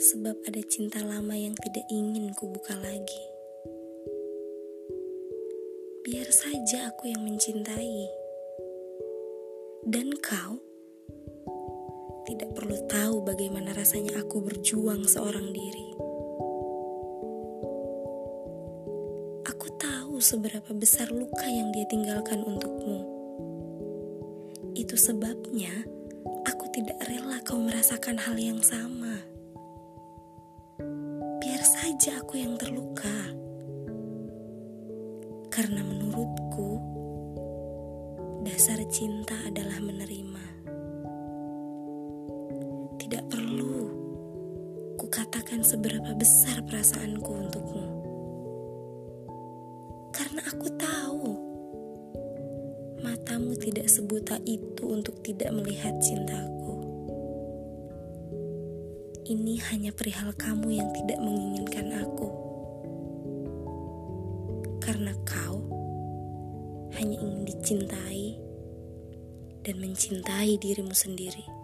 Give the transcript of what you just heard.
sebab ada cinta lama yang tidak ingin kubuka lagi. Biar saja aku yang mencintai, dan kau tidak perlu tahu bagaimana rasanya aku berjuang seorang diri. Aku tahu seberapa besar luka yang dia tinggalkan untukmu. Itu sebabnya aku tidak rela kau merasakan hal yang sama saja aku yang terluka. Karena menurutku, dasar cinta adalah menerima. Tidak perlu kukatakan seberapa besar perasaanku untukmu. Karena aku tahu matamu tidak sebuta itu untuk tidak melihat cintaku ini hanya perihal kamu yang tidak menginginkan aku. Karena kau hanya ingin dicintai dan mencintai dirimu sendiri.